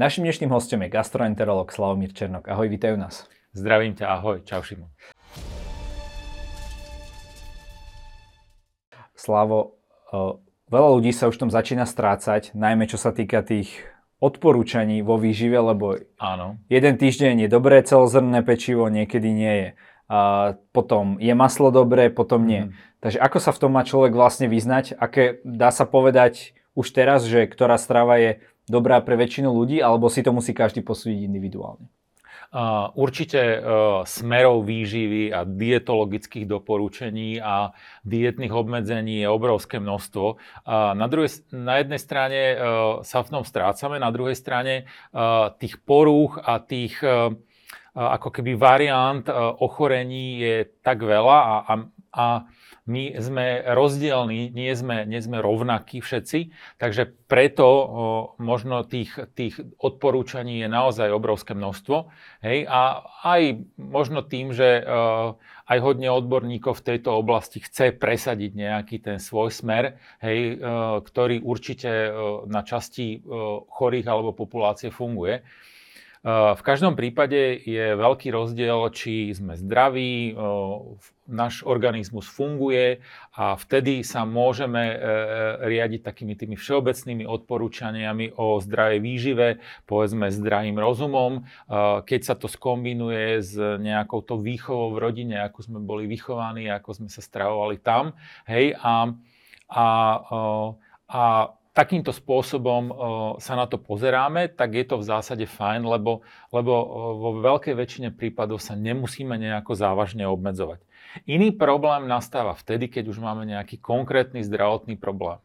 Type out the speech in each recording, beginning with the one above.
Našim dnešným hostom je gastroenterolog Slavomír Černok. Ahoj, vítajú nás. Zdravím ťa, ahoj, čau Šimon. Slavo, veľa ľudí sa už tom začína strácať, najmä čo sa týka tých odporúčaní vo výžive, lebo Áno. jeden týždeň je dobré celozrnné pečivo, niekedy nie je. A potom je maslo dobré, potom nie. Mm. Takže ako sa v tom má človek vlastne vyznať? Aké, dá sa povedať už teraz, že ktorá strava je dobrá pre väčšinu ľudí, alebo si to musí každý posúdiť individuálne? Uh, určite uh, smerov výživy a dietologických doporučení a dietných obmedzení je obrovské množstvo. Uh, na, druhej, na jednej strane uh, sa v tom strácame, na druhej strane uh, tých porúch a tých ako keby variant ochorení je tak veľa a, a, a my sme rozdielni, nie sme, nie sme rovnakí všetci, takže preto o, možno tých, tých odporúčaní je naozaj obrovské množstvo. Hej? A aj možno tým, že o, aj hodne odborníkov v tejto oblasti chce presadiť nejaký ten svoj smer, hej, o, ktorý určite o, na časti o, chorých alebo populácie funguje. V každom prípade je veľký rozdiel, či sme zdraví, náš organizmus funguje a vtedy sa môžeme e, e, riadiť takými tými všeobecnými odporúčaniami o zdravej výžive, povedzme zdravým rozumom, keď sa to skombinuje s nejakou to výchovou v rodine, ako sme boli vychovaní, ako sme sa stravovali tam. Hej, a, a, a takýmto spôsobom sa na to pozeráme, tak je to v zásade fajn, lebo, lebo vo veľkej väčšine prípadov sa nemusíme nejako závažne obmedzovať. Iný problém nastáva vtedy, keď už máme nejaký konkrétny zdravotný problém.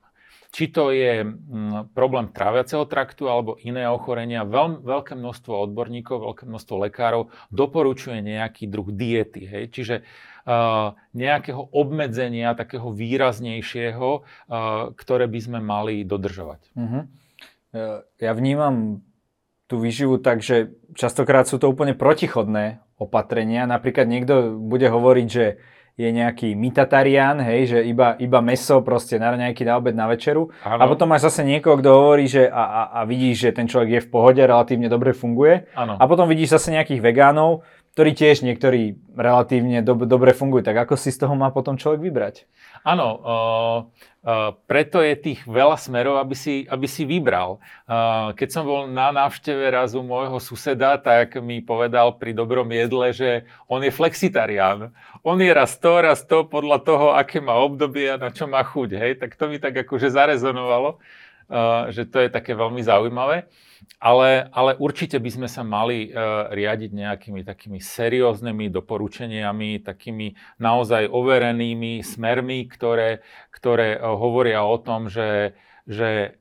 Či to je mm, problém tráviaceho traktu alebo iné ochorenia, veľ, veľké množstvo odborníkov, veľké množstvo lekárov doporučuje nejaký druh diety. Hej? Čiže uh, nejakého obmedzenia, takého výraznejšieho, uh, ktoré by sme mali dodržovať. Uh-huh. Ja vnímam tú výživu tak, že častokrát sú to úplne protichodné opatrenia. Napríklad niekto bude hovoriť, že je nejaký mitatarián, hej, že iba, iba meso proste na nejaký na obed, na večeru. Ano. A potom máš zase niekoho, kto hovorí, že a, a, a vidíš, že ten človek je v pohode, relatívne dobre funguje. Ano. A potom vidíš zase nejakých vegánov, ktorí tiež niektorí relatívne do, dobre fungujú. Tak ako si z toho má potom človek vybrať? Áno, uh, uh, preto je tých veľa smerov, aby si, aby si vybral. Uh, keď som bol na návšteve raz u môjho suseda, tak mi povedal pri dobrom jedle, že on je flexitarián. On je raz to, raz to podľa toho, aké má obdobie a na čo má chuť. Hej? Tak to mi tak akože zarezonovalo, že to je také veľmi zaujímavé. Ale, ale určite by sme sa mali uh, riadiť nejakými takými serióznymi doporučeniami, takými naozaj overenými smermi, ktoré, ktoré uh, hovoria o tom, že, že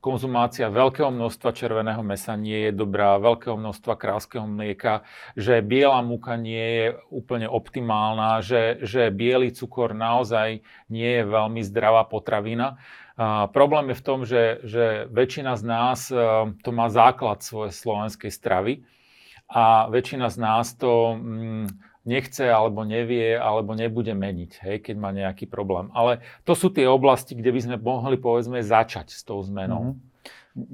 konzumácia veľkého množstva červeného mesa nie je dobrá, veľkého množstva kráskeho mlieka, že biela múka nie je úplne optimálna, že, že biely cukor naozaj nie je veľmi zdravá potravina. Problém je v tom, že, že väčšina z nás e, to má základ svojej slovenskej stravy a väčšina z nás to mm, nechce alebo nevie alebo nebude meniť, hej, keď má nejaký problém. Ale to sú tie oblasti, kde by sme mohli povedzme začať s tou zmenou. Mm-hmm.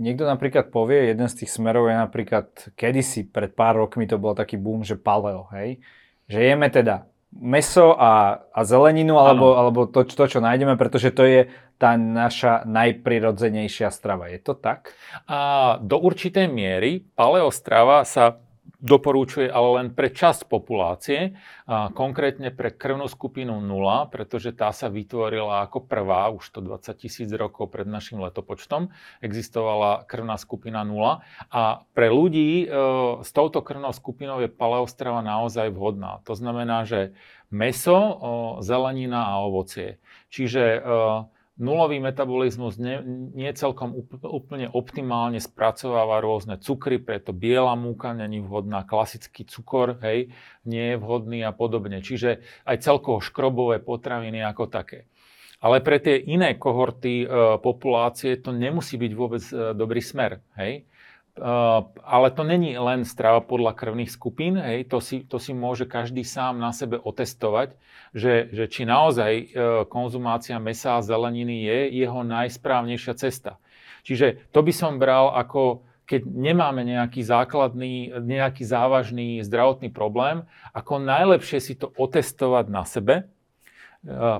Niekto napríklad povie, jeden z tých smerov je napríklad, kedysi pred pár rokmi to bol taký boom, že paleo, hej? Že jeme teda meso a, a zeleninu, alebo, alebo to, to, čo nájdeme, pretože to je tá naša najprirodzenejšia strava. Je to tak? A do určitej miery paleostrava sa doporúčuje ale len pre časť populácie, a konkrétne pre krvnú skupinu 0, pretože tá sa vytvorila ako prvá, už to 20 tisíc rokov pred našim letopočtom, existovala krvná skupina 0 a pre ľudí e, s touto krvnou skupinou je paleostrava naozaj vhodná. To znamená, že meso, zelenina a ovocie. Čiže e, nulový metabolizmus nie, nie celkom úplne optimálne spracováva rôzne cukry, preto biela múka není vhodná, klasický cukor hej, nie je vhodný a podobne. Čiže aj celkovo škrobové potraviny ako také. Ale pre tie iné kohorty e, populácie to nemusí byť vôbec e, dobrý smer. Hej? Ale to není len strava podľa krvných skupín, hej, to, si, to si môže každý sám na sebe otestovať, že, že či naozaj e, konzumácia mesa a zeleniny je jeho najsprávnejšia cesta. Čiže to by som bral ako keď nemáme nejaký základný, nejaký závažný zdravotný problém, ako najlepšie si to otestovať na sebe,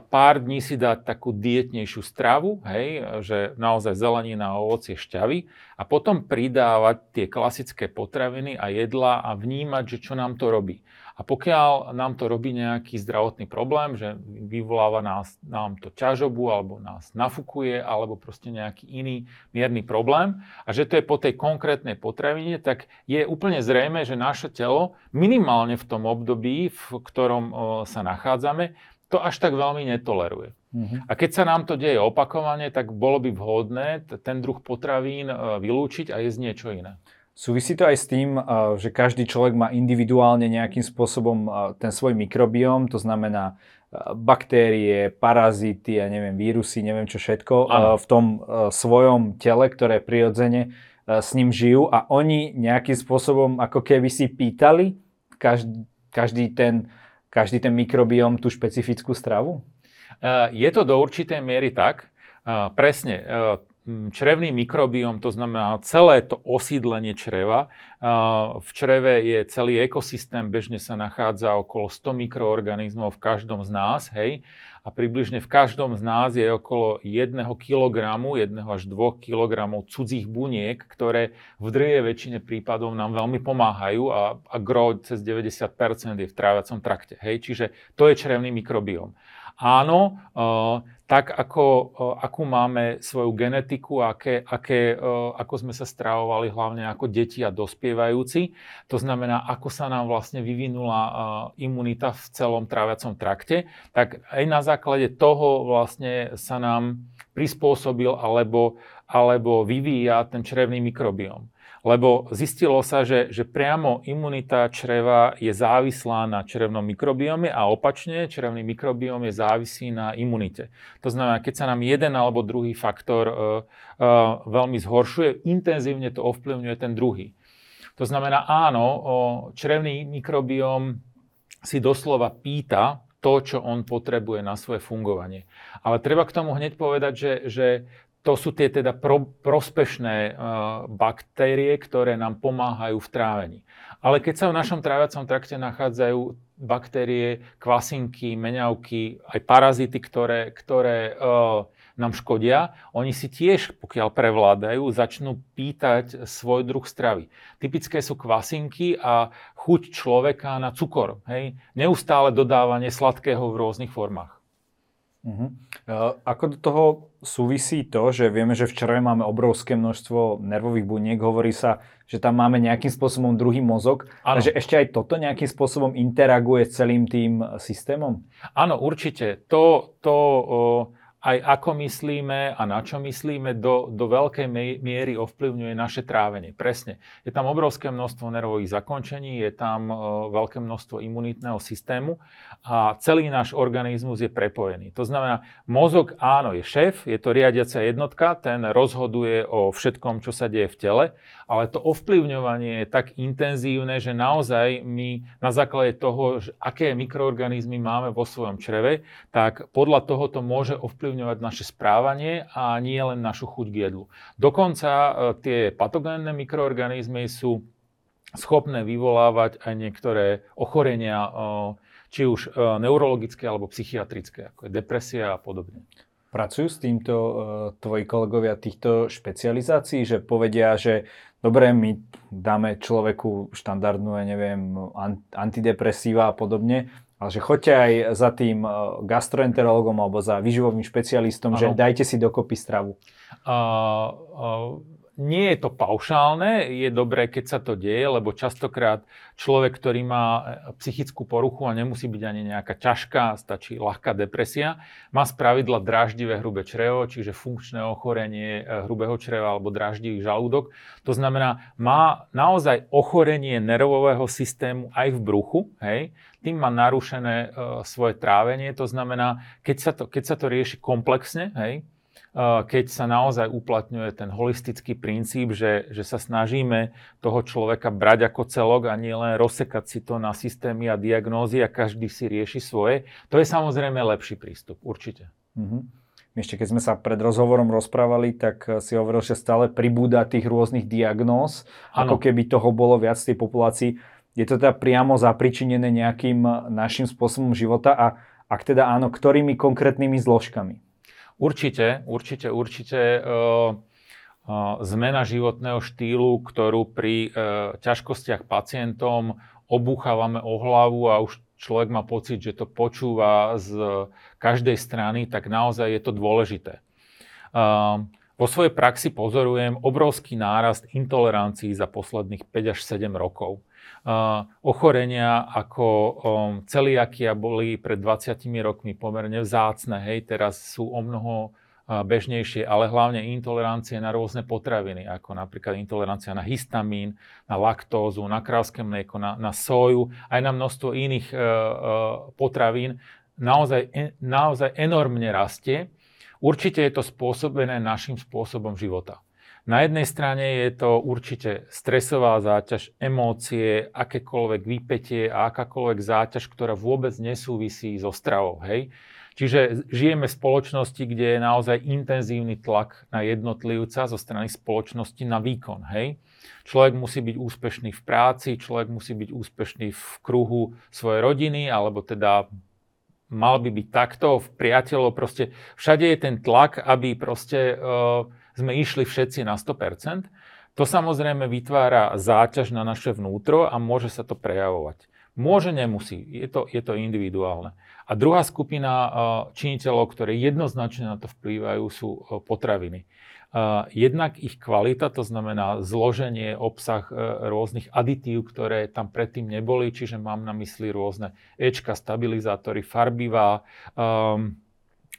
pár dní si dať takú dietnejšiu stravu, hej, že naozaj zelenina, ovocie, šťavy a potom pridávať tie klasické potraviny a jedla a vnímať, že čo nám to robí. A pokiaľ nám to robí nejaký zdravotný problém, že vyvoláva nás, nám to ťažobu alebo nás nafukuje alebo proste nejaký iný mierny problém a že to je po tej konkrétnej potravine, tak je úplne zrejme, že naše telo minimálne v tom období, v ktorom sa nachádzame, to až tak veľmi netoleruje. Uh-huh. A keď sa nám to deje opakovane, tak bolo by vhodné ten druh potravín e, vylúčiť a jesť niečo iné. Súvisí to aj s tým, e, že každý človek má individuálne nejakým spôsobom e, ten svoj mikrobióm, to znamená baktérie, parazity, ja neviem, vírusy, neviem čo všetko, ano. v tom svojom tele, ktoré prirodzene s ním žijú a oni nejakým spôsobom ako keby si pýtali každý, každý ten každý ten mikrobióm tú špecifickú stravu? Eh, je to do určitej miery tak. Eh, presne, eh, črevný mikrobióm, to znamená celé to osídlenie čreva. V čreve je celý ekosystém, bežne sa nachádza okolo 100 mikroorganizmov v každom z nás, hej, a približne v každom z nás je okolo 1 kg, 1 až 2 kg cudzích buniek, ktoré v drvej väčšine prípadov nám veľmi pomáhajú a, a gro cez 90% je v tráviacom trakte. Hej? Čiže to je črevný mikrobióm. Áno, tak ako, akú máme svoju genetiku, aké, aké, ako sme sa stravovali hlavne ako deti a dospievajúci. To znamená, ako sa nám vlastne vyvinula imunita v celom tráviacom trakte, tak aj na základe toho vlastne sa nám prispôsobil alebo, alebo vyvíja ten črevný mikrobióm lebo zistilo sa, že, že priamo imunita čreva je závislá na črevnom mikrobiome a opačne črevný mikrobióm je závislý na imunite. To znamená, keď sa nám jeden alebo druhý faktor uh, uh, veľmi zhoršuje, intenzívne to ovplyvňuje ten druhý. To znamená, áno, črevný mikrobióm si doslova pýta to, čo on potrebuje na svoje fungovanie. Ale treba k tomu hneď povedať, že, že to sú tie teda pro, prospešné uh, baktérie, ktoré nám pomáhajú v trávení. Ale keď sa v našom tráviacom trakte nachádzajú baktérie, kvasinky, meňavky, aj parazity, ktoré, ktoré uh, nám škodia, oni si tiež, pokiaľ prevládajú, začnú pýtať svoj druh stravy. Typické sú kvasinky a chuť človeka na cukor. Hej? Neustále dodávanie sladkého v rôznych formách. Uh-huh. Ako do toho súvisí to, že vieme, že v čreve máme obrovské množstvo nervových buniek, hovorí sa, že tam máme nejakým spôsobom druhý mozog, ano. takže ešte aj toto nejakým spôsobom interaguje s celým tým systémom? Áno, určite. To, to aj ako myslíme a na čo myslíme, do, do veľkej miery ovplyvňuje naše trávenie. Presne. Je tam obrovské množstvo nervových zakončení, je tam veľké množstvo imunitného systému a celý náš organizmus je prepojený. To znamená, mozog áno je šéf, je to riadiaca jednotka, ten rozhoduje o všetkom, čo sa deje v tele, ale to ovplyvňovanie je tak intenzívne, že naozaj my na základe toho, že aké mikroorganizmy máme vo svojom čreve, tak podľa toho to môže ovplyvňovať naše správanie a nie len našu chuť k jedlu. Dokonca e, tie patogénne mikroorganizmy sú schopné vyvolávať aj niektoré ochorenia, e, či už e, neurologické alebo psychiatrické, ako je depresia a podobne. Pracujú s týmto tvoji kolegovia týchto špecializácií, že povedia, že dobre, my dáme človeku štandardnú, ja neviem, antidepresíva a podobne, ale že choďte aj za tým eh, gastroenterologom alebo za vyživovým špecialistom, ano. že dajte si dokopy stravu. Uh, uh, nie je to paušálne, je dobré, keď sa to deje, lebo častokrát človek, ktorý má e, psychickú poruchu a nemusí byť ani nejaká ťažká, stačí ľahká depresia, má z pravidla dráždivé hrubé črevo, čiže funkčné ochorenie e, hrubého čreva alebo dráždivý žalúdok. To znamená, má naozaj ochorenie nervového systému aj v bruchu, hej, tým má narušené uh, svoje trávenie. To znamená, keď sa to, keď sa to rieši komplexne, hej, keď sa naozaj uplatňuje ten holistický princíp, že, že sa snažíme toho človeka brať ako celok a nie len rozsekať si to na systémy a diagnózy a každý si rieši svoje. To je samozrejme lepší prístup, určite. Mm-hmm. ešte keď sme sa pred rozhovorom rozprávali, tak si hovoril, že stále pribúda tých rôznych diagnóz, ano. ako keby toho bolo viac v tej populácii. Je to teda priamo zapričinené nejakým našim spôsobom života a ak teda áno, ktorými konkrétnymi zložkami? Určite, určite, určite. Uh, uh, zmena životného štýlu, ktorú pri uh, ťažkostiach pacientom obúchávame o hlavu a už človek má pocit, že to počúva z každej strany, tak naozaj je to dôležité. Vo svojej praxi pozorujem obrovský nárast intolerancií za posledných 5 až 7 rokov. Ochorenia ako celiakia boli pred 20 rokmi pomerne vzácne, hej, teraz sú o mnoho bežnejšie, ale hlavne intolerancie na rôzne potraviny, ako napríklad intolerancia na histamín, na laktózu, na krávské mlieko, na, na soju, aj na množstvo iných uh, uh, potravín, naozaj, e, naozaj enormne rastie. Určite je to spôsobené našim spôsobom života. Na jednej strane je to určite stresová záťaž, emócie, akékoľvek výpetie a akákoľvek záťaž, ktorá vôbec nesúvisí so stravou. Hej? Čiže žijeme v spoločnosti, kde je naozaj intenzívny tlak na jednotlivca zo strany spoločnosti na výkon. Hej? Človek musí byť úspešný v práci, človek musí byť úspešný v kruhu svojej rodiny, alebo teda mal by byť takto, v priateľov, proste všade je ten tlak, aby proste uh, sme išli všetci na 100%. To samozrejme vytvára záťaž na naše vnútro a môže sa to prejavovať. Môže, nemusí, je to, je to individuálne. A druhá skupina eh, činiteľov, ktoré jednoznačne na to vplývajú, sú eh, potraviny. Eh, jednak ich kvalita, to znamená zloženie, obsah rôznych aditív, ktoré tam predtým neboli, čiže mám na mysli rôzne Ečka, stabilizátory, farbivá, um,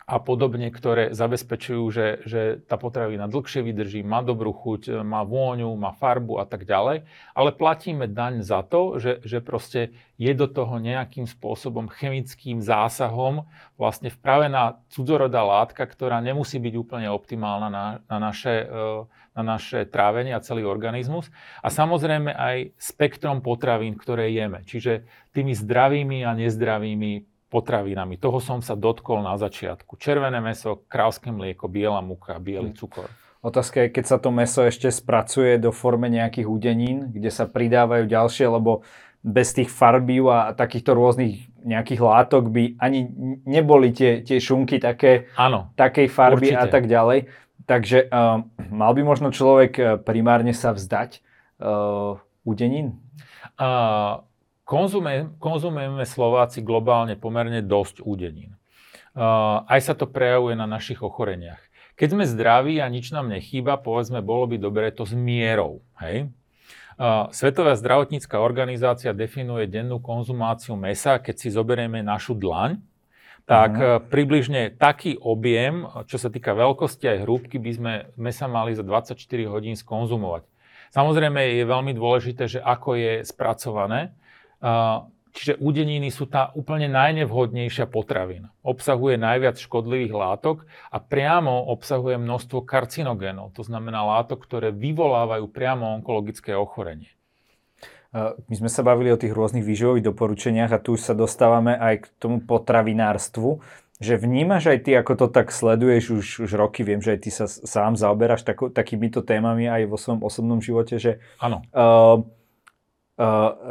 a podobne, ktoré zabezpečujú, že, že tá potravina dlhšie vydrží, má dobrú chuť, má vôňu, má farbu a tak ďalej. Ale platíme daň za to, že, že proste je do toho nejakým spôsobom chemickým zásahom vlastne vpravená cudzorodá látka, ktorá nemusí byť úplne optimálna na, na, naše, e, na naše trávenie a celý organizmus. A samozrejme aj spektrom potravín, ktoré jeme. Čiže tými zdravými a nezdravými potravinami. Toho som sa dotkol na začiatku. Červené meso, krávské mlieko, biela muka, biely hm. cukor. Otázka je, keď sa to meso ešte spracuje do forme nejakých udenín, kde sa pridávajú ďalšie, lebo bez tých farbív a takýchto rôznych nejakých látok by ani neboli tie, tie šunky také, Áno, takej farby určite. a tak ďalej. Takže uh, mal by možno človek eh, primárne sa vzdať uh, udenín? Uh, Konzumujeme, konzumujeme Slováci globálne pomerne dosť údenín. Uh, aj sa to prejavuje na našich ochoreniach. Keď sme zdraví a nič nám nechýba, povedzme, bolo by dobre to s mierou. Hej? Uh, Svetová zdravotnícká organizácia definuje dennú konzumáciu mesa, keď si zoberieme našu dlaň, tak uh-huh. približne taký objem, čo sa týka veľkosti aj hrúbky, by sme mesa mali za 24 hodín skonzumovať. Samozrejme je veľmi dôležité, že ako je spracované, Čiže údeniny sú tá úplne najnevhodnejšia potravina. Obsahuje najviac škodlivých látok a priamo obsahuje množstvo karcinogénov, to znamená látok, ktoré vyvolávajú priamo onkologické ochorenie. My sme sa bavili o tých rôznych výživových doporučeniach a tu už sa dostávame aj k tomu potravinárstvu. Že vnímaš aj ty, ako to tak sleduješ už, už roky, viem, že aj ty sa sám zaoberáš tako, takýmito témami aj vo svojom osobnom živote, že Áno. Uh, Uh,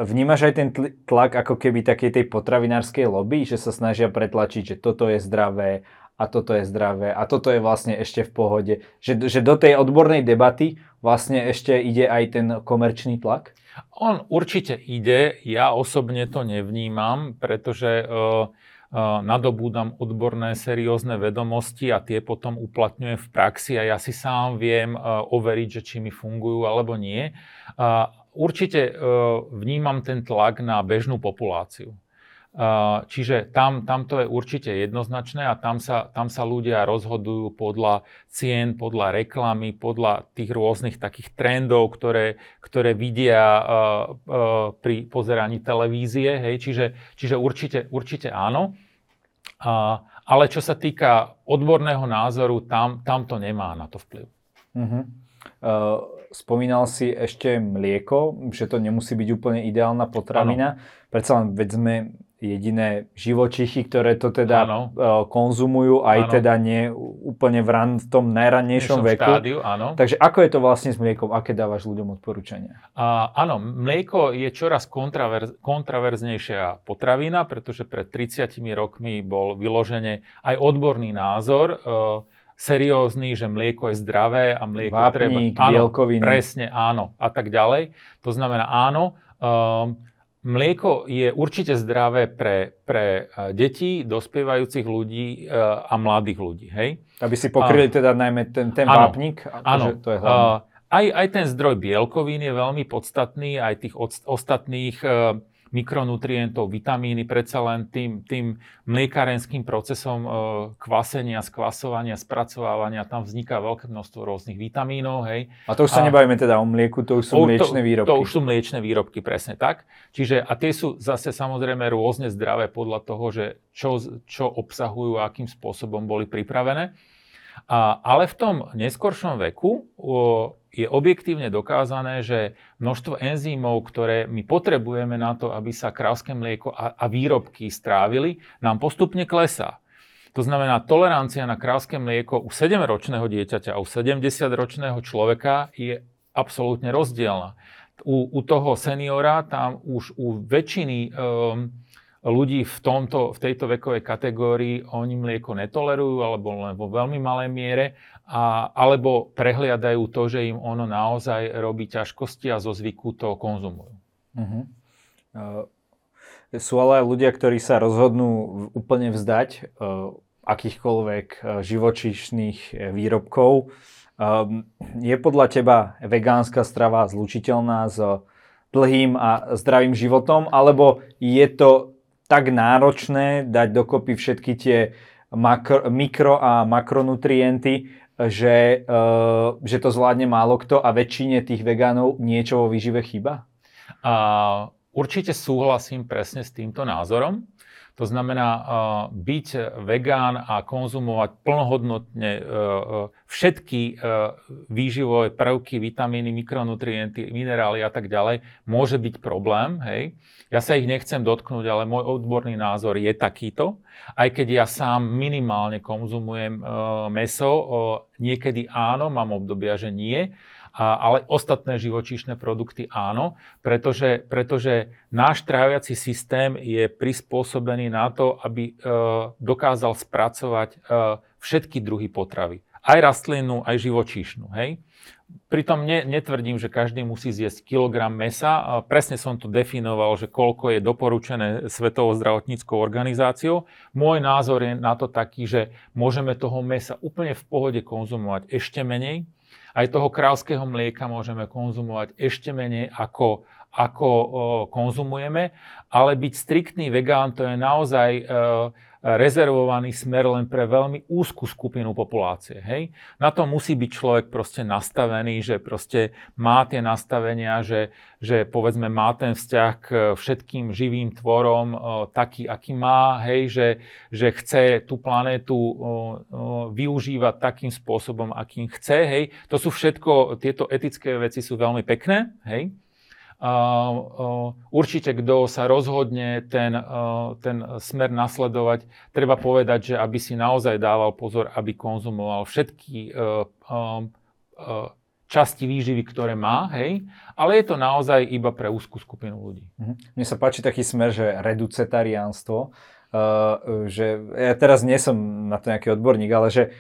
vnímaš aj ten tlak ako keby takej tej potravinárskej lobby, že sa snažia pretlačiť, že toto je zdravé a toto je zdravé a toto je vlastne ešte v pohode. Že, že do tej odbornej debaty vlastne ešte ide aj ten komerčný tlak? On určite ide, ja osobne to nevnímam, pretože uh, uh, nadobúdam odborné seriózne vedomosti a tie potom uplatňujem v praxi a ja si sám viem uh, overiť, že či mi fungujú alebo nie. Uh, určite e, vnímam ten tlak na bežnú populáciu. E, čiže tam, tam to je určite jednoznačné a tam sa, tam sa ľudia rozhodujú podľa cien, podľa reklamy, podľa tých rôznych takých trendov, ktoré, ktoré vidia uh, pri pozeraní televízie. Hej? Čiže, čiže určite, určite áno. Ale čo sa týka odborného názoru, tam, tam to nemá na to vplyv. Uh-huh. Uh spomínal si ešte mlieko, že to nemusí byť úplne ideálna potravina. Ano. Predsa len, veď sme jediné živočichy, ktoré to teda Áno. uh, konzumujú, aj Áno. teda nie úplne v, ran, v tom najrannejšom veku. štádiu, áno. Takže ako je to vlastne s mliekom? Aké dávaš ľuďom odporúčania? Áno, mlieko je čoraz kontraver, kontraverznejšia potravina, pretože pred 30 rokmi bol vyložene aj odborný názor, e, seriózny, že mlieko je zdravé a mlieko Vápnik, treba... Áno, bielkoviny. presne, áno, a tak ďalej. To znamená áno, um, mlieko je určite zdravé pre, pre e, deti, dospievajúcich ľudí e, a mladých ľudí, hej? Aby si pokryli teda najmä ten, ten Áno. vápnik? Áno. To je hlavné. Uh, aj, aj ten zdroj bielkovín je veľmi podstatný, aj tých od, ostatných uh, mikronutrientov, vitamíny, predsa len tým, tým mliekarenským procesom uh, kvasenia, skvasovania, spracovávania, tam vzniká veľké množstvo rôznych vitamínov, hej. A to už sa a- nebavíme teda o mlieku, to už sú O, mliečne výrobky. To, to už sú mliečne výrobky, presne tak. Čiže a tie sú zase samozrejme rôzne zdravé podľa toho, že čo, čo obsahujú a akým spôsobom boli pripravené. A, ale v tom neskoršom veku o, je objektívne dokázané, že množstvo enzýmov, ktoré my potrebujeme na to, aby sa krávské mlieko a, a výrobky strávili, nám postupne klesá. To znamená, tolerancia na krávské mlieko u 7-ročného dieťaťa a u 70-ročného človeka je absolútne rozdielna. U, u toho seniora tam už u väčšiny um, ľudí v, tomto, v tejto vekovej kategórii oni mlieko netolerujú alebo len vo veľmi malej miere a, alebo prehliadajú to, že im ono naozaj robí ťažkosti a zo zvyku to konzumujú. Uh-huh. Uh, sú ale aj ľudia, ktorí sa rozhodnú úplne vzdať uh, akýchkoľvek uh, živočíšnych uh, výrobkov. Um, je podľa teba vegánska strava zlučiteľná s dlhým a zdravým životom, alebo je to tak náročné dať dokopy všetky tie makro, mikro a makronutrienty, že, uh, že to zvládne málo kto a väčšine tých vegánov niečo vo výžive chýba? A určite súhlasím presne s týmto názorom. To znamená uh, byť vegán a konzumovať plnohodnotne uh, uh, všetky výživové prvky, vitamíny, mikronutrienty, minerály a tak ďalej, môže byť problém. Hej. Ja sa ich nechcem dotknúť, ale môj odborný názor je takýto. Aj keď ja sám minimálne konzumujem meso, niekedy áno, mám obdobia, že nie, a, ale ostatné živočíšne produkty áno, pretože, pretože náš tráviaci systém je prispôsobený na to, aby e, dokázal spracovať e, všetky druhy potravy. Aj rastlinnú, aj živočíšnu. Hej? Pritom ne, netvrdím, že každý musí zjesť kilogram mesa. A presne som to definoval, že koľko je doporučené Svetovou zdravotníckou organizáciou. Môj názor je na to taký, že môžeme toho mesa úplne v pohode konzumovať ešte menej. Aj toho kráľského mlieka môžeme konzumovať ešte menej ako, ako konzumujeme, ale byť striktný vegán to je naozaj e, rezervovaný smer len pre veľmi úzkú skupinu populácie. Hej? Na to musí byť človek proste nastavený, že proste má tie nastavenia, že, že povedzme má ten vzťah k všetkým živým tvorom taký, aký má, hej? Že, že chce tú planétu využívať takým spôsobom, akým chce. Hej? To sú všetko, tieto etické veci sú veľmi pekné. Hej? Určite, kto sa rozhodne ten, ten smer nasledovať, treba povedať, že aby si naozaj dával pozor, aby konzumoval všetky uh, časti výživy, ktoré má, hej, ale je to naozaj iba pre úzkú skupinu ľudí. Mhm. Mne sa páči taký smer, že reducetariánstvo, uh, že ja teraz nie som na to nejaký odborník, ale že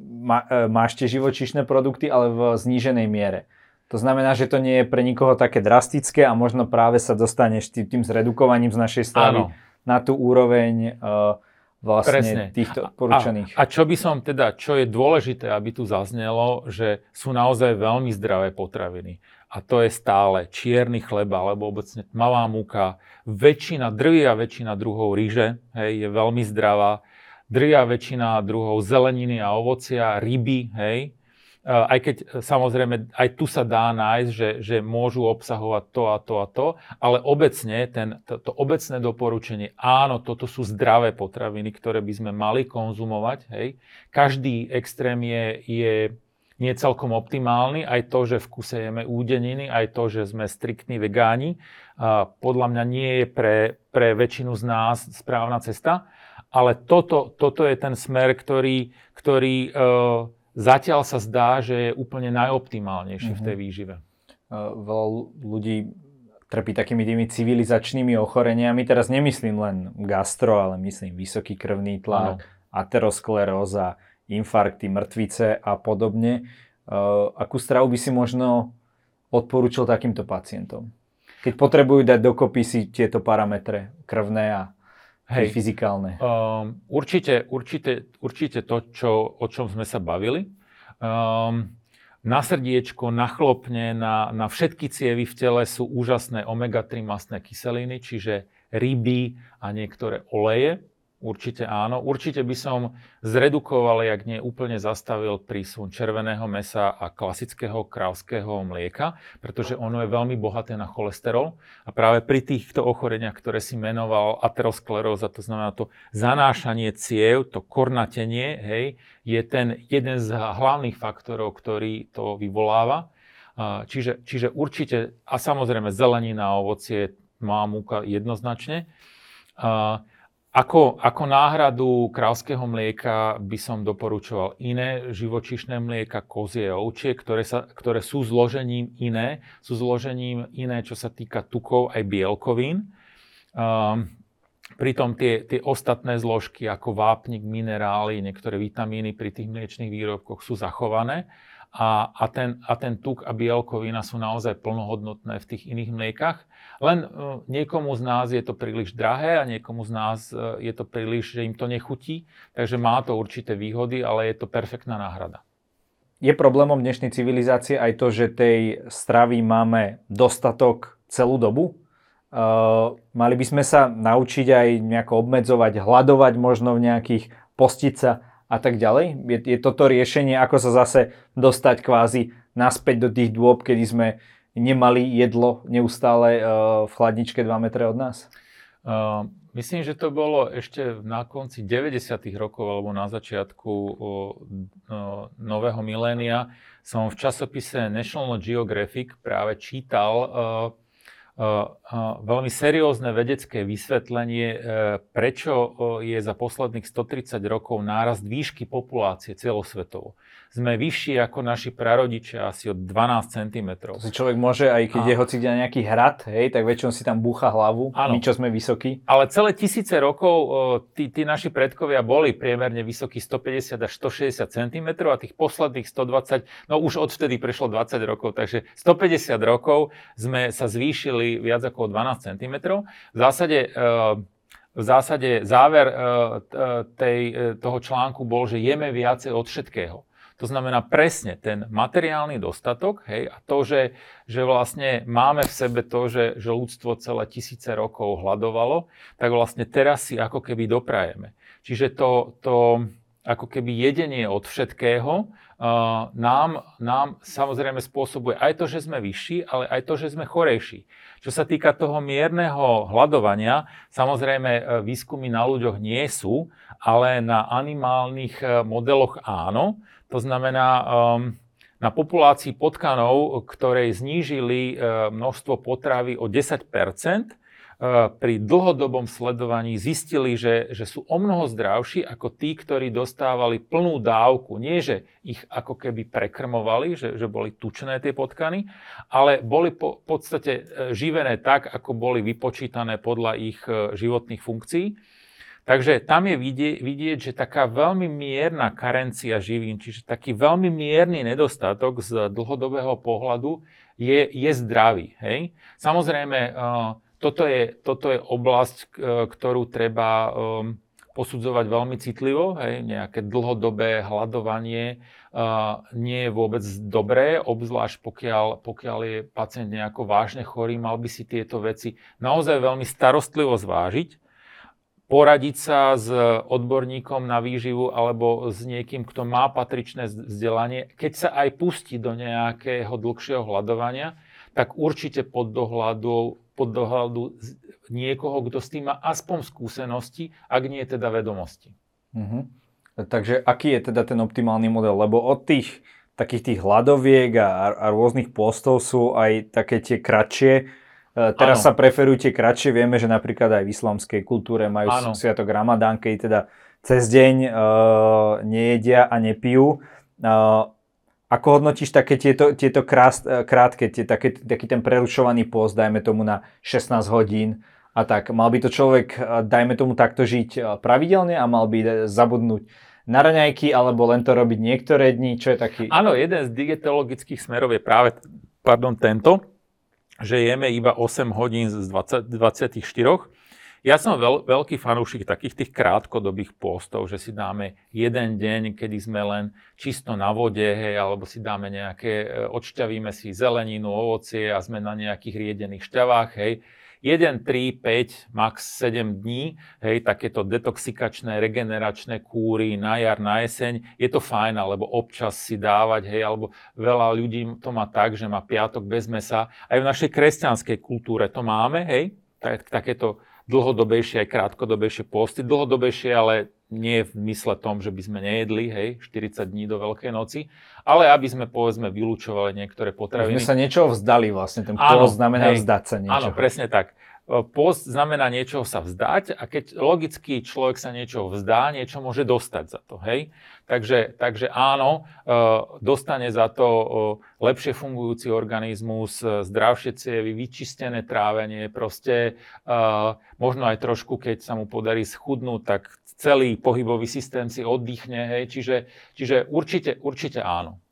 má, uh, máš tie živočíšne produkty, ale v zníženej miere. To znamená, že to nie je pre nikoho také drastické a možno práve sa dostaneš tým, tým zredukovaním z našej stravy Áno. na tú úroveň uh, vlastne Presne. týchto odporúčaných. A, a čo by som teda, čo je dôležité, aby tu zaznelo, že sú naozaj veľmi zdravé potraviny. A to je stále čierny chleba, alebo obecne tmavá múka. Väčšina, drvia väčšina druhov ríže hej, je veľmi zdravá. Drvia väčšina druhov zeleniny a ovocia, ryby, hej, aj keď e, samozrejme aj tu sa dá nájsť, že, že môžu obsahovať to a to a to, ale obecne ten, to, to obecné doporučenie, áno, toto sú zdravé potraviny, ktoré by sme mali konzumovať. Hej. Každý extrém je, je, nie celkom optimálny. Aj to, že v kuse jeme údeniny, aj to, že sme striktní vegáni, podľa mňa nie je pre, pre väčšinu z nás správna cesta. Ale toto, toto je ten smer, ktorý, ktorý e, zatiaľ sa zdá, že je úplne najoptimálnejší mm-hmm. v tej mhm. výžive. Veľa ľudí trpí takými tými civilizačnými ochoreniami. Teraz nemyslím len gastro, ale myslím vysoký krvný tlak, ano. ateroskleróza, infarkty, mŕtvice a podobne. Akú stravu by si možno odporúčil takýmto pacientom? Keď potrebujú dať dokopy si tieto parametre krvné a Hej, fyzikálne. Um, určite, určite, určite to, čo, o čom sme sa bavili. Um, na srdiečko, na chlopne, na, na všetky cievy v tele sú úžasné omega-3 masné kyseliny, čiže ryby a niektoré oleje. Určite áno. Určite by som zredukoval, jak nie úplne zastavil prísun červeného mesa a klasického krávského mlieka, pretože ono je veľmi bohaté na cholesterol. A práve pri týchto ochoreniach, ktoré si menoval ateroskleróza, to znamená to zanášanie ciev, to kornatenie, hej, je ten jeden z hlavných faktorov, ktorý to vyvoláva. Čiže, čiže určite, a samozrejme zelenina a ovocie, má múka jednoznačne. Ako, ako náhradu krávského mlieka by som doporučoval iné živočišné mlieka, kozie ovčie, ktoré, sa, ktoré sú zložením iné, sú zložením iné, čo sa týka tukov aj bielkovín. Um, pritom tie, tie ostatné zložky ako vápnik, minerály, niektoré vitamíny pri tých mliečných výrobkoch sú zachované a, a, ten, a ten tuk a bielkovina sú naozaj plnohodnotné v tých iných mliekach. Len uh, niekomu z nás je to príliš drahé a niekomu z nás uh, je to príliš, že im to nechutí, takže má to určité výhody, ale je to perfektná náhrada. Je problémom dnešnej civilizácie aj to, že tej stravy máme dostatok celú dobu? Uh, mali by sme sa naučiť aj nejako obmedzovať, hľadovať možno v nejakých, postiť sa a tak ďalej? Je, je toto riešenie, ako sa zase dostať kvázi naspäť do tých dôb, kedy sme nemali jedlo neustále uh, v chladničke 2 metre od nás? Uh, myslím, že to bolo ešte na konci 90. rokov alebo na začiatku uh, uh, nového milénia. Som v časopise National Geographic práve čítal uh, veľmi seriózne vedecké vysvetlenie, e, prečo je za posledných 130 rokov nárast výšky populácie celosvetovo sme vyšší ako naši prarodičia asi od 12 cm. Si človek môže, aj keď a... je hoci kde nejaký hrad, hej, tak väčšinou si tam búcha hlavu, ano. my čo sme vysokí. Ale celé tisíce rokov tí, tí naši predkovia boli priemerne vysokí 150 až 160 cm a tých posledných 120, no už odvtedy prešlo 20 rokov, takže 150 rokov sme sa zvýšili viac ako 12 cm. V zásade v zásade záver tej, toho článku bol, že jeme viacej od všetkého. To znamená presne ten materiálny dostatok hej, a to, že, že vlastne máme v sebe to, že, že ľudstvo celé tisíce rokov hľadovalo, tak vlastne teraz si ako keby doprajeme. Čiže to, to ako keby jedenie od všetkého nám, nám samozrejme spôsobuje aj to, že sme vyšší, ale aj to, že sme chorejší. Čo sa týka toho mierneho hľadovania, samozrejme e, výskumy na ľuďoch nie sú, ale na animálnych e, modeloch áno. To znamená, na populácii potkanov, ktorej znížili uh, množstvo potravy o 10 uh, pri dlhodobom sledovaní zistili, že, že sú o mnoho zdravší ako tí, ktorí dostávali plnú dávku. Nie, že ich ako keby prekrmovali, že, že boli tučné tie potkany, ale boli po, podstate uh, živené tak, ako boli vypočítané podľa ich životných funkcií. Takže tam je vidieť, vidieť, že taká veľmi mierna karencia živín, čiže taký veľmi mierny nedostatok z dlhodobého pohľadu je, je zdravý. Hej? Samozrejme, toto je, toto je oblasť, ktorú treba um, posudzovať veľmi citlivo. Hej? Nejaké dlhodobé hľadovanie nie je vôbec dobré, obzvlášť pokiaľ, pokiaľ je pacient nejako vážne chorý, mal by si tieto veci naozaj veľmi starostlivo zvážiť poradiť sa s odborníkom na výživu alebo s niekým, kto má patričné vzdelanie, keď sa aj pustí do nejakého dlhšieho hľadovania, tak určite pod dohľadu, pod dohľadu niekoho, kto s tým má aspoň skúsenosti, ak nie teda vedomosti. Uh-huh. Takže aký je teda ten optimálny model? Lebo od tých takých tých hladoviek a, a rôznych postov sú aj také tie kratšie. E, teraz ano. sa preferujú tie kratšie, vieme, že napríklad aj v islamskej kultúre majú ano. sviatok Ramadán, keď teda cez deň uh, nejedia a nepijú. Uh, ako hodnotíš také tieto, tieto krás, krátke, tie, také, taký ten prerušovaný post, dajme tomu na 16 hodín a tak. Mal by to človek, dajme tomu takto žiť pravidelne a mal by zabudnúť na raňajky, alebo len to robiť niektoré dni, čo je taký... Áno, jeden z dietologických smerov je práve pardon, tento, že jeme iba 8 hodín z 20, 24. Ja som veľ, veľký fanúšik takých tých krátkodobých postov, že si dáme jeden deň, kedy sme len čisto na vode, hej, alebo si dáme nejaké, e, odšťavíme si zeleninu, ovocie a sme na nejakých riedených šťavách, hej 1, 3, 5, max 7 dní, hej, takéto detoxikačné, regeneračné kúry na jar, na jeseň, je to fajn, alebo občas si dávať, hej, alebo veľa ľudí to má tak, že má piatok bez mesa. Aj v našej kresťanskej kultúre to máme, hej, tak, takéto dlhodobejšie aj krátkodobejšie posty. Dlhodobejšie, ale nie v mysle tom, že by sme nejedli, hej, 40 dní do Veľkej noci, ale aby sme, povedzme, vylúčovali niektoré potraviny. My sa niečoho vzdali vlastne, ten post znamená hej, vzdať sa niečo. Áno, presne tak. Post znamená niečoho sa vzdať a keď logicky človek sa niečoho vzdá, niečo môže dostať za to. Hej? Takže, takže áno, e, dostane za to e, lepšie fungujúci organizmus, e, zdravšie cievy, vyčistené trávenie, proste možno aj trošku, keď sa mu podarí schudnúť, tak celý pohybový systém si oddychne. Hej? Čiže, čiže určite, určite áno.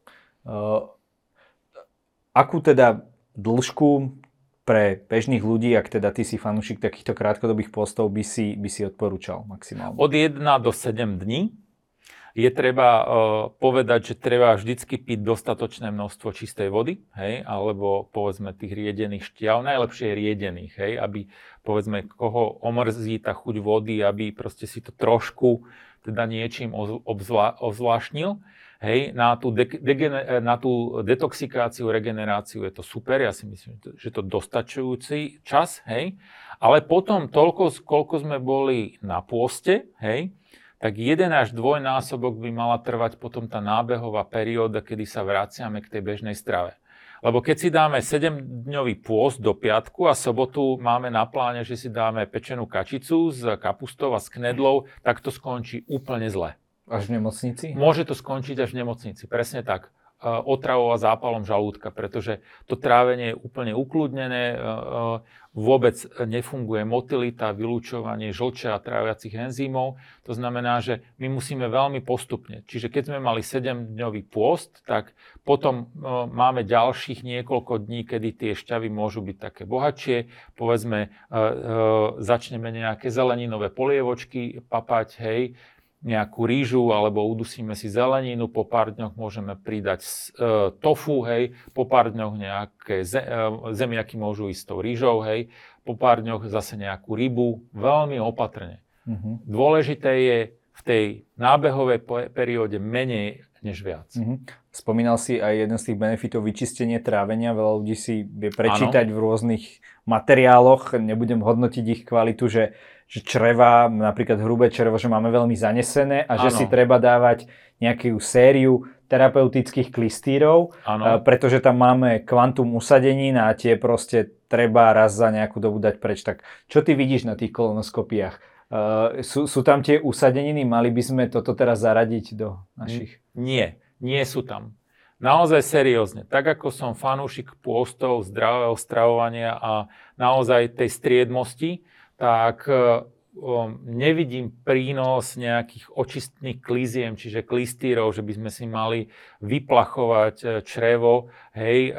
Akú teda dĺžku pre bežných ľudí, ak teda ty si fanúšik takýchto krátkodobých postov, by si, by si odporúčal maximálne? Od 1 do 7 dní je treba uh, povedať, že treba vždycky piť dostatočné množstvo čistej vody, hej, alebo povedzme tých riedených šťav, najlepšie riedených, hej, aby povedzme koho omrzí tá chuť vody, aby proste si to trošku teda niečím obzvla, obzvlášnil. Hej, na tú, de, de, na tú detoxikáciu, regeneráciu je to super, ja si myslím, že to dostačujúci čas, hej. Ale potom toľko, koľko sme boli na pôste, hej, tak jeden až dvojnásobok by mala trvať potom tá nábehová perióda, kedy sa vraciame k tej bežnej strave. Lebo keď si dáme 7-dňový pôst do piatku a sobotu máme na pláne, že si dáme pečenú kačicu s kapustou a s knedlou, tak to skončí úplne zle. Až v nemocnici? Môže to skončiť až v nemocnici, presne tak. Otravou a zápalom žalúdka, pretože to trávenie je úplne ukludnené, vôbec nefunguje motilita, vylúčovanie žlčia a tráviacich enzýmov. To znamená, že my musíme veľmi postupne. Čiže keď sme mali 7-dňový pôst, tak potom máme ďalších niekoľko dní, kedy tie šťavy môžu byť také bohatšie. Povedzme, začneme nejaké zeleninové polievočky papať, hej, nejakú rýžu alebo udusíme si zeleninu, po pár dňoch môžeme pridať e, tofu, hej, po pár dňoch nejaké ze, e, zemiaky môžu ísť tou rýžou, hej, po pár dňoch zase nejakú rybu, veľmi opatrne. Uh-huh. Dôležité je v tej nábehovej perióde menej než viac. Uh-huh. Spomínal si aj jeden z tých benefitov vyčistenie trávenia. Veľa ľudí si vie prečítať ano. v rôznych materiáloch, nebudem hodnotiť ich kvalitu, že že čreva, napríklad hrubé črevo, že máme veľmi zanesené a že ano. si treba dávať nejakú sériu terapeutických klistírov, ano. pretože tam máme kvantum usadenín a tie proste treba raz za nejakú dobu dať preč. Tak čo ty vidíš na tých kolonoskopiách? Uh, sú, sú tam tie usadeniny? Mali by sme toto teraz zaradiť do našich? Nie, nie sú tam. Naozaj seriózne. Tak ako som fanúšik pôstov, zdravého stravovania a naozaj tej striedmosti, tak e, nevidím prínos nejakých očistných kliziem, čiže klistírov, že by sme si mali vyplachovať e, črevo, hej, e,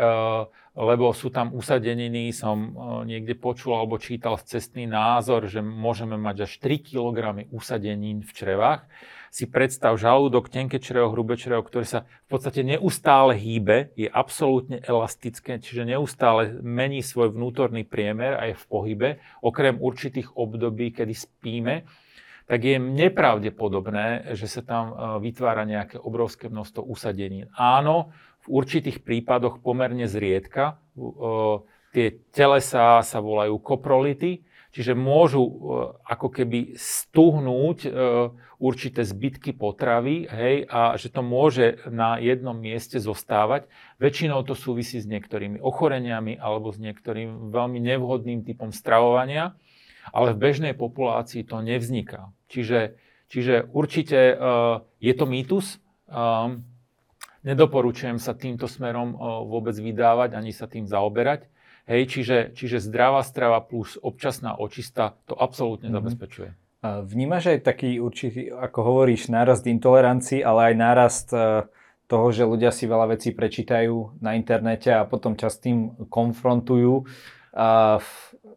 lebo sú tam usadeniny, som niekde počul alebo čítal cestný názor, že môžeme mať až 3 kg usadenín v črevách si predstav žalúdok, tenké črevo, hrubé črevo, ktoré sa v podstate neustále hýbe, je absolútne elastické, čiže neustále mení svoj vnútorný priemer a je v pohybe, okrem určitých období, kedy spíme, tak je nepravdepodobné, že sa tam e, vytvára nejaké obrovské množstvo usadenín. Áno, v určitých prípadoch pomerne zriedka. E, tie telesá sa volajú koprolity, čiže môžu e, ako keby stuhnúť e, určité zbytky potravy, hej, a že to môže na jednom mieste zostávať. Väčšinou to súvisí s niektorými ochoreniami alebo s niektorým veľmi nevhodným typom stravovania, ale v bežnej populácii to nevzniká. Čiže, čiže určite uh, je to mýtus. Nedoporučujem sa týmto smerom vôbec vydávať ani sa tým zaoberať. Hej, čiže, čiže zdravá strava plus občasná očista to absolútne mm-hmm. zabezpečuje. Vnímaš aj taký určitý, ako hovoríš, nárast intolerancii, ale aj nárast e, toho, že ľudia si veľa vecí prečítajú na internete a potom čas tým konfrontujú.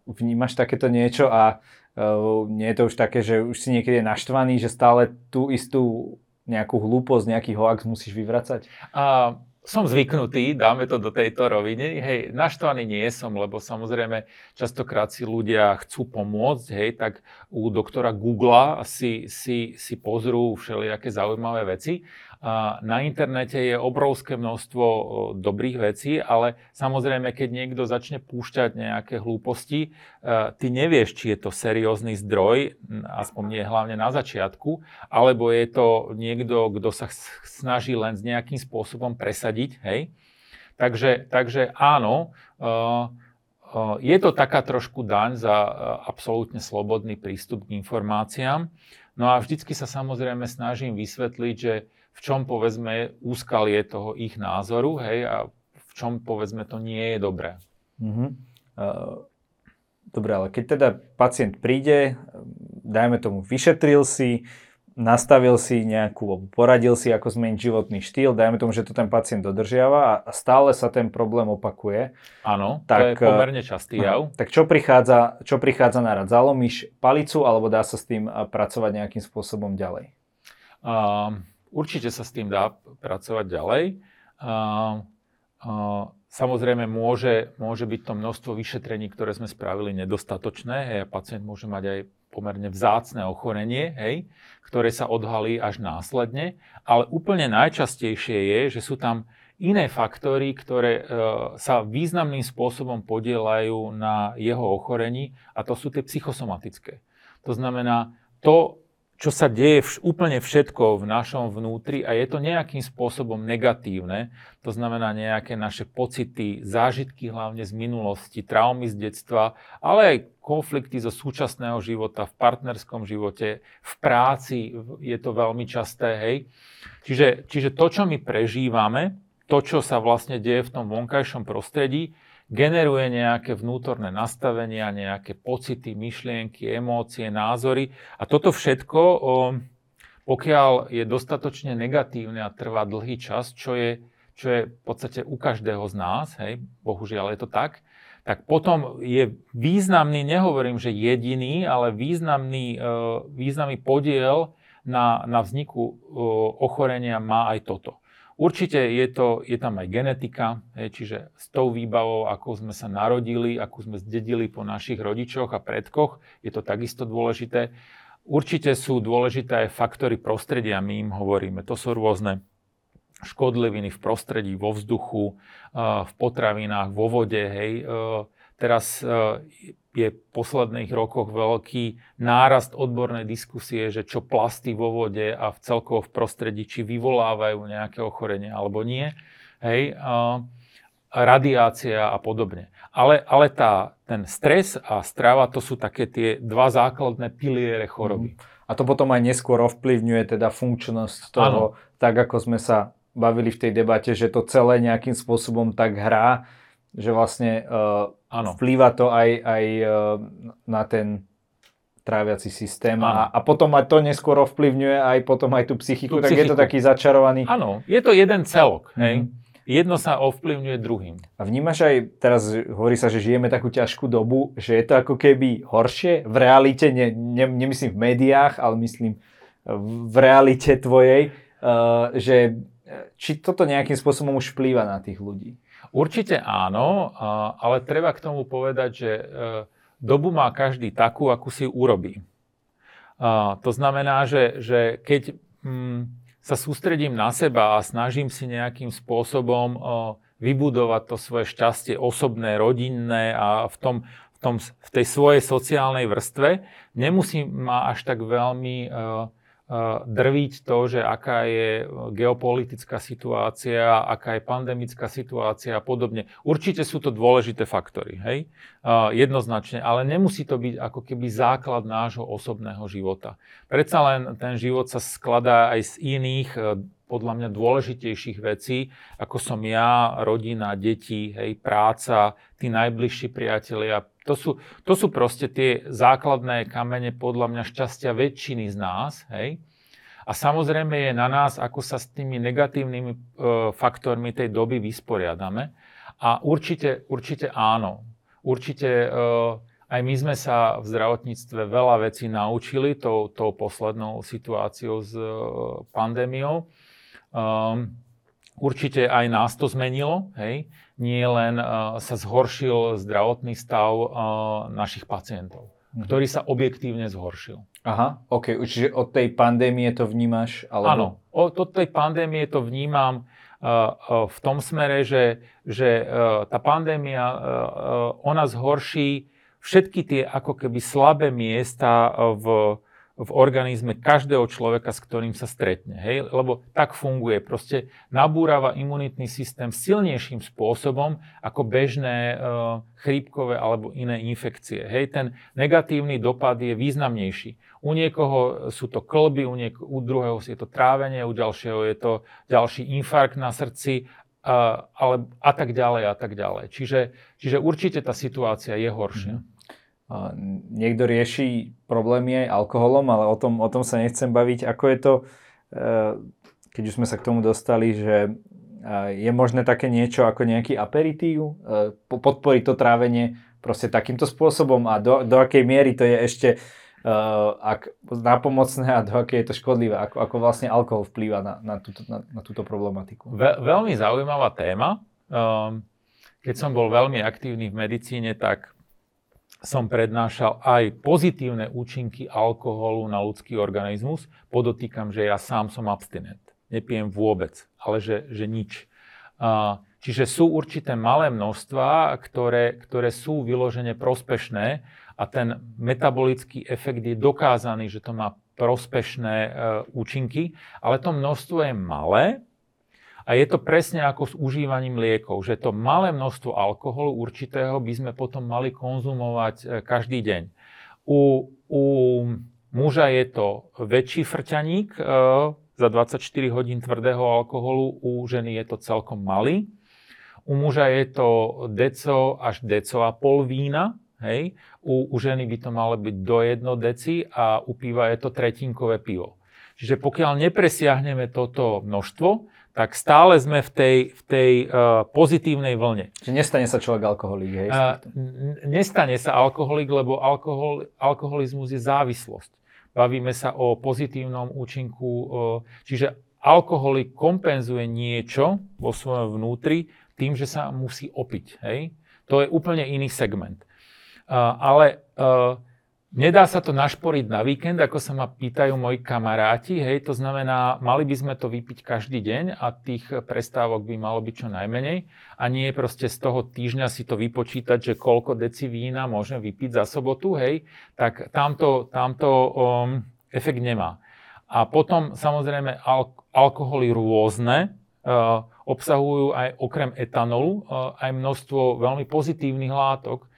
Vnímaš takéto niečo a e, nie je to už také, že už si niekedy je naštvaný, že stále tú istú nejakú hlúposť, nejaký hoax musíš vyvracať? A som zvyknutý, dáme to do tejto roviny. Hej, naštvaný nie som, lebo samozrejme častokrát si ľudia chcú pomôcť, hej, tak u doktora Google si, si, si pozrú všelijaké zaujímavé veci. Na internete je obrovské množstvo dobrých vecí, ale samozrejme, keď niekto začne púšťať nejaké hlúposti, e, ty nevieš, či je to seriózny zdroj, aspoň nie hlavne na začiatku, alebo je to niekto, kto sa snaží len s nejakým spôsobom presadiť, hej. Takže, takže áno, e, e, je to taká trošku daň za absolútne slobodný prístup k informáciám. No a vždycky sa samozrejme snažím vysvetliť, že v čom povedzme úskalie toho ich názoru, hej, a v čom povedzme to nie je dobré. Mm-hmm. Uh, dobre, ale keď teda pacient príde, dajme tomu, vyšetril si, nastavil si nejakú, poradil si, ako zmeniť životný štýl, dajme tomu, že to ten pacient dodržiava a stále sa ten problém opakuje. Áno, tak, to je pomerne častý jav. Tak čo prichádza, čo prichádza na rad? Zalomíš palicu alebo dá sa s tým pracovať nejakým spôsobom ďalej? Uh, Určite sa s tým dá pracovať ďalej. Samozrejme, môže, môže byť to množstvo vyšetrení, ktoré sme spravili nedostatočné. Hej, a pacient môže mať aj pomerne vzácne ochorenie, hej, ktoré sa odhalí až následne. Ale úplne najčastejšie je, že sú tam iné faktory, ktoré e, sa významným spôsobom podielajú na jeho ochorení a to sú tie psychosomatické. To znamená, to, čo sa deje vš- úplne všetko v našom vnútri a je to nejakým spôsobom negatívne. To znamená nejaké naše pocity, zážitky hlavne z minulosti, traumy z detstva, ale aj konflikty zo súčasného života, v partnerskom živote, v práci je to veľmi časté, hej. Čiže, čiže to, čo my prežívame, to, čo sa vlastne deje v tom vonkajšom prostredí, generuje nejaké vnútorné nastavenia, nejaké pocity, myšlienky, emócie, názory. A toto všetko, pokiaľ je dostatočne negatívne a trvá dlhý čas, čo je, čo je v podstate u každého z nás, hej, bohužiaľ je to tak, tak potom je významný, nehovorím, že jediný, ale významný, e, významný podiel na, na vzniku ochorenia má aj toto. Určite je, to, je tam aj genetika, hej, čiže s tou výbavou, ako sme sa narodili, ako sme zdedili po našich rodičoch a predkoch, je to takisto dôležité. Určite sú dôležité aj faktory prostredia, my im hovoríme. To sú rôzne škodliviny v prostredí, vo vzduchu, v potravinách, vo vode. Hej. Teraz je v posledných rokoch veľký nárast odbornej diskusie, že čo plasty vo vode a v celkovo v prostredí, či vyvolávajú nejaké ochorenie alebo nie. Hej, a radiácia a podobne. Ale, ale tá, ten stres a strava, to sú také tie dva základné piliere choroby. Mm. A to potom aj neskôr ovplyvňuje teda funkčnosť toho, ano. tak ako sme sa bavili v tej debate, že to celé nejakým spôsobom tak hrá, že vlastne uh, Ano. Vplýva to aj, aj e, na ten tráviaci systém a, a potom aj to neskôr ovplyvňuje aj potom aj tú psychiku, tú tak psychiku. je to taký začarovaný. Áno, je to jeden celok. Mm-hmm. Hej? Jedno sa ovplyvňuje druhým. A vnímaš aj, teraz hovorí sa, že žijeme takú ťažkú dobu, že je to ako keby horšie v realite, ne, ne, nemyslím v médiách, ale myslím v realite tvojej, uh, že či toto nejakým spôsobom už vplýva na tých ľudí? Určite áno, ale treba k tomu povedať, že e, dobu má každý takú, akú si urobí. To znamená, že, že keď mm, sa sústredím na seba a snažím si nejakým spôsobom vybudovať to svoje šťastie osobné, rodinné a v tom, v tom, v tej svojej sociálnej vrstve. Nemusí ma až tak veľmi uh, drviť to, že aká je geopolitická situácia, aká je pandemická situácia a podobne. Určite sú to dôležité faktory, hej? Jednoznačne, ale nemusí to byť ako keby základ nášho osobného života. Predsa len ten život sa skladá aj z iných e, podľa mňa dôležitejších vecí, ako som ja, rodina, deti, hej, práca, tí najbližší priatelia. To sú, to sú proste tie základné kamene podľa mňa šťastia väčšiny z nás. Hej. A samozrejme je na nás, ako sa s tými negatívnymi e, faktormi tej doby vysporiadame. A určite, určite áno. Určite e, aj my sme sa v zdravotníctve veľa vecí naučili tou, tou poslednou situáciou s e, pandémiou. Um, určite aj nás to zmenilo, hej? nie len uh, sa zhoršil zdravotný stav uh, našich pacientov, mhm. ktorý sa objektívne zhoršil. Aha, ok, čiže od tej pandémie to vnímaš? Alebo... Áno, od, od tej pandémie to vnímam uh, uh, v tom smere, že, že uh, tá pandémia, uh, uh, ona zhorší všetky tie ako keby slabé miesta v v organizme každého človeka, s ktorým sa stretne. Hej? Lebo tak funguje. Proste nabúrava imunitný systém silnejším spôsobom ako bežné e, chrípkové alebo iné infekcie. Hej? Ten negatívny dopad je významnejší. U niekoho sú to klby, u, niek- u druhého je to trávenie, u ďalšieho je to ďalší infarkt na srdci a, ale, a tak ďalej a tak ďalej. Čiže, čiže určite tá situácia je horšia. Mm niekto rieši problémy aj alkoholom, ale o tom, o tom sa nechcem baviť. Ako je to, e, keď už sme sa k tomu dostali, že e, je možné také niečo ako nejaký aperitív, e, podporiť to trávenie proste takýmto spôsobom a do, do akej miery to je ešte uh, ak, napomocné a do akej je to škodlivé, ako, ako vlastne alkohol vplýva na, na, túto, na, na túto problematiku. Ve, veľmi zaujímavá téma. Um, keď som bol veľmi aktívny v medicíne, tak som prednášal aj pozitívne účinky alkoholu na ľudský organizmus. Podotýkam, že ja sám som abstinent. Nepijem vôbec, ale že, že nič. Čiže sú určité malé množstva, ktoré, ktoré sú vyložene prospešné a ten metabolický efekt je dokázaný, že to má prospešné e, účinky, ale to množstvo je malé a je to presne ako s užívaním liekov, že to malé množstvo alkoholu určitého by sme potom mali konzumovať e, každý deň. U, u muža je to väčší frťaník e, za 24 hodín tvrdého alkoholu, u ženy je to celkom malý. U muža je to deco až deco a pol vína, hej. U, u ženy by to malo byť do 1 deci a u piva je to tretinkové pivo. Čiže pokiaľ nepresiahneme toto množstvo, tak stále sme v tej, v tej uh, pozitívnej vlne. Čiže nestane sa človek alkoholík, hej? Uh, nestane sa alkoholík, lebo alkohol, alkoholizmus je závislosť. Bavíme sa o pozitívnom účinku, uh, čiže alkoholik kompenzuje niečo vo svojom vnútri tým, že sa musí opiť, hej? To je úplne iný segment. Uh, ale uh, Nedá sa to našporiť na víkend, ako sa ma pýtajú moji kamaráti, hej, to znamená, mali by sme to vypiť každý deň a tých prestávok by malo byť čo najmenej a nie proste z toho týždňa si to vypočítať, že koľko deci vína môžem vypiť za sobotu, hej, tak tamto, tamto um, efekt nemá. A potom samozrejme al- alkoholy rôzne, uh, obsahujú aj okrem etanolu uh, aj množstvo veľmi pozitívnych látok,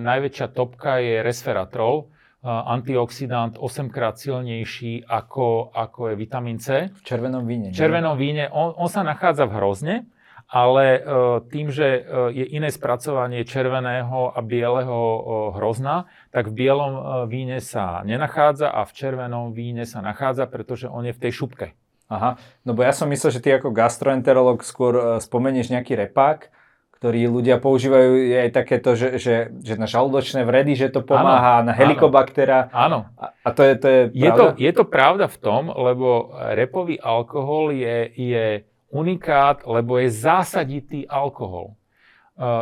najväčšia topka je resveratrol, antioxidant 8 krát silnejší ako, ako je vitamín C. V červenom víne. V červenom víne. On, on sa nachádza v hrozne, ale e, tým, že e, je iné spracovanie červeného a bieleho e, hrozna, tak v bielom víne sa nenachádza a v červenom víne sa nachádza, pretože on je v tej šupke. Aha, no bo ja som myslel, že ty ako gastroenterolog skôr spomenieš nejaký repák, ktorí ľudia používajú, je aj takéto, že, že, že na žalúdočné vredy, že to pomáha, áno, na helikobaktera. Áno. A, a to je, to je, je pravda? To, je to pravda v tom, lebo repový alkohol je, je unikát, lebo je zásaditý alkohol.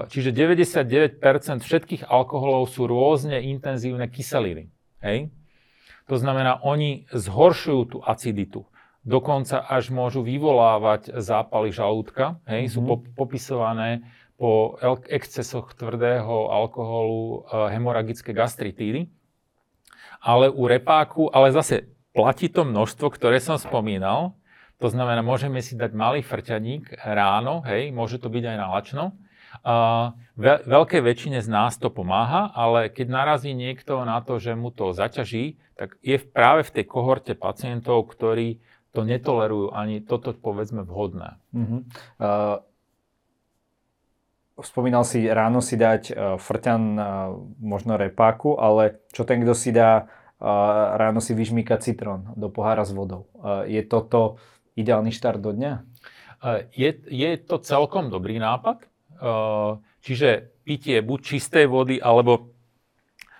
Čiže 99% všetkých alkoholov sú rôzne intenzívne kyseliny. Hej? To znamená, oni zhoršujú tú aciditu dokonca až môžu vyvolávať zápaly žalúdka. Hej, mm-hmm. Sú mhm. popisované po excesoch tvrdého alkoholu hemoragické gastritídy. Ale u repáku, ale zase platí to množstvo, ktoré som spomínal. To znamená, môžeme si dať malý frťaník ráno, hej, môže to byť aj nalačno. Uh, ve, veľké väčšine z nás to pomáha, ale keď narazí niekto na to, že mu to zaťaží, tak je práve v tej kohorte pacientov, ktorí to netolerujú ani toto povedzme vhodné. Uh-huh. Uh, spomínal si ráno si dať uh, frťan uh, možno repáku, ale čo ten, kto si dá ráno si vyžmýka citrón do pohára s vodou. Je toto ideálny štart do dňa? Je, je to celkom dobrý nápad. Čiže pitie buď čistej vody, alebo,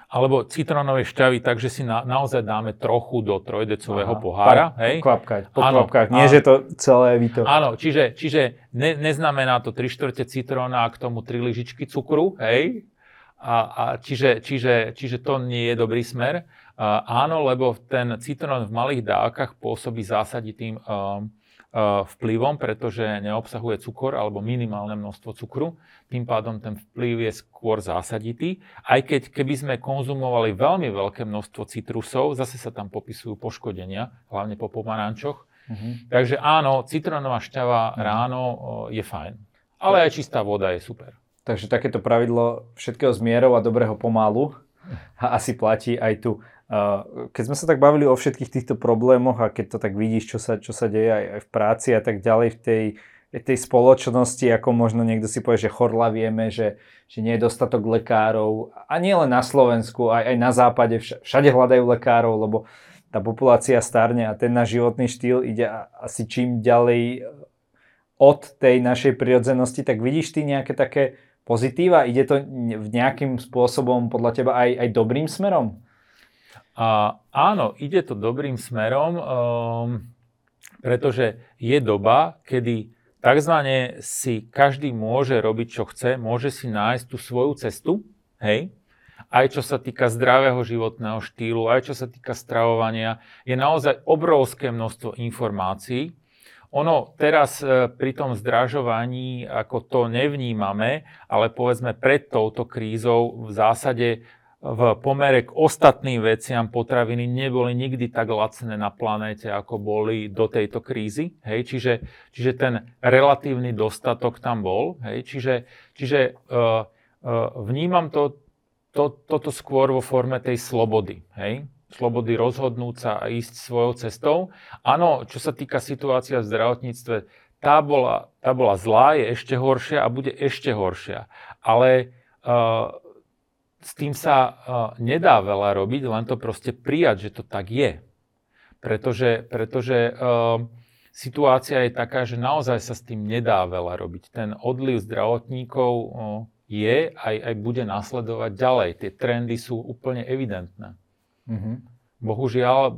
alebo citrónovej šťavy, takže si na, naozaj dáme trochu do trojdecového Aha, pohára. Pár, hej? Kvapkať, po áno. Nie, áno, že to celé vy to... Áno, čiže, čiže ne, neznamená to 3 štvrte citróna a k tomu 3 lyžičky cukru, hej? A, a čiže, čiže, čiže to nie je dobrý smer. A, áno, lebo ten citrón v malých dávkach pôsobí zásaditým uh, uh, vplyvom, pretože neobsahuje cukor alebo minimálne množstvo cukru. Tým pádom ten vplyv je skôr zásaditý. Aj keď keby sme konzumovali veľmi veľké množstvo citrusov, zase sa tam popisujú poškodenia, hlavne po pomarančoch. Uh-huh. Takže áno, citrónová šťava uh-huh. ráno uh, je fajn. Ale aj čistá voda je super. Takže takéto pravidlo všetkého zmierov a dobrého pomalu asi platí aj tu. Keď sme sa tak bavili o všetkých týchto problémoch a keď to tak vidíš, čo sa, čo sa deje aj, aj v práci a tak ďalej v tej, tej spoločnosti, ako možno niekto si povie, že chorla vieme, že, že nie je dostatok lekárov a nie len na Slovensku, aj, aj na západe, všade hľadajú lekárov, lebo tá populácia starne a ten náš životný štýl ide asi čím ďalej od tej našej prirodzenosti, tak vidíš ty nejaké také pozitíva? Ide to nejakým spôsobom podľa teba aj, aj dobrým smerom? A, áno, ide to dobrým smerom, um, pretože je doba, kedy takzvané si každý môže robiť, čo chce, môže si nájsť tú svoju cestu, hej, aj čo sa týka zdravého životného štýlu, aj čo sa týka stravovania, je naozaj obrovské množstvo informácií, ono teraz e, pri tom zdražovaní ako to nevnímame, ale povedzme pred touto krízou v zásade v pomere k ostatným veciam potraviny neboli nikdy tak lacné na planéte, ako boli do tejto krízy. Hej? Čiže, čiže ten relatívny dostatok tam bol. Hej? Čiže, čiže uh, uh, vnímam to, to, toto skôr vo forme tej slobody. Hej? slobody rozhodnúť sa a ísť svojou cestou. Áno, čo sa týka situácia v zdravotníctve, tá bola, tá bola zlá, je ešte horšia a bude ešte horšia. Ale uh, s tým sa uh, nedá veľa robiť, len to proste prijať, že to tak je. Pretože, pretože uh, situácia je taká, že naozaj sa s tým nedá veľa robiť. Ten odliv zdravotníkov uh, je aj, aj bude nasledovať ďalej. Tie trendy sú úplne evidentné. Mm-hmm. Bohužiaľ,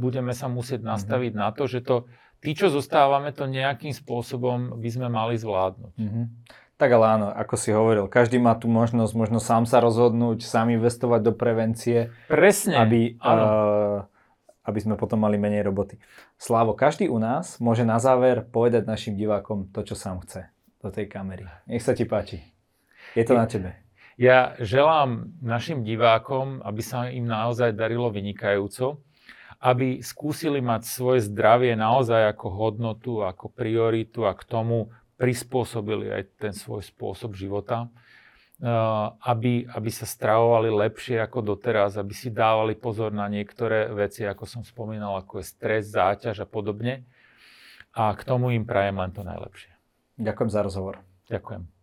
budeme sa musieť mhm. nastaviť mm-hmm. na to, že to, tí, čo zostávame, to nejakým spôsobom by sme mali zvládnuť. Mm-hmm. Tak ale áno, ako si hovoril, každý má tu možnosť možno sám sa rozhodnúť, sám investovať do prevencie. Presne, aby, uh, aby sme potom mali menej roboty. Slávo, každý u nás môže na záver povedať našim divákom to, čo sám chce do tej kamery. Nech sa ti páči. Je to na tebe. Ja želám našim divákom, aby sa im naozaj darilo vynikajúco, aby skúsili mať svoje zdravie naozaj ako hodnotu, ako prioritu a k tomu prispôsobili aj ten svoj spôsob života, aby, aby sa stravovali lepšie ako doteraz, aby si dávali pozor na niektoré veci, ako som spomínal, ako je stres, záťaž a podobne. A k tomu im prajem len to najlepšie. Ďakujem za rozhovor. Ďakujem.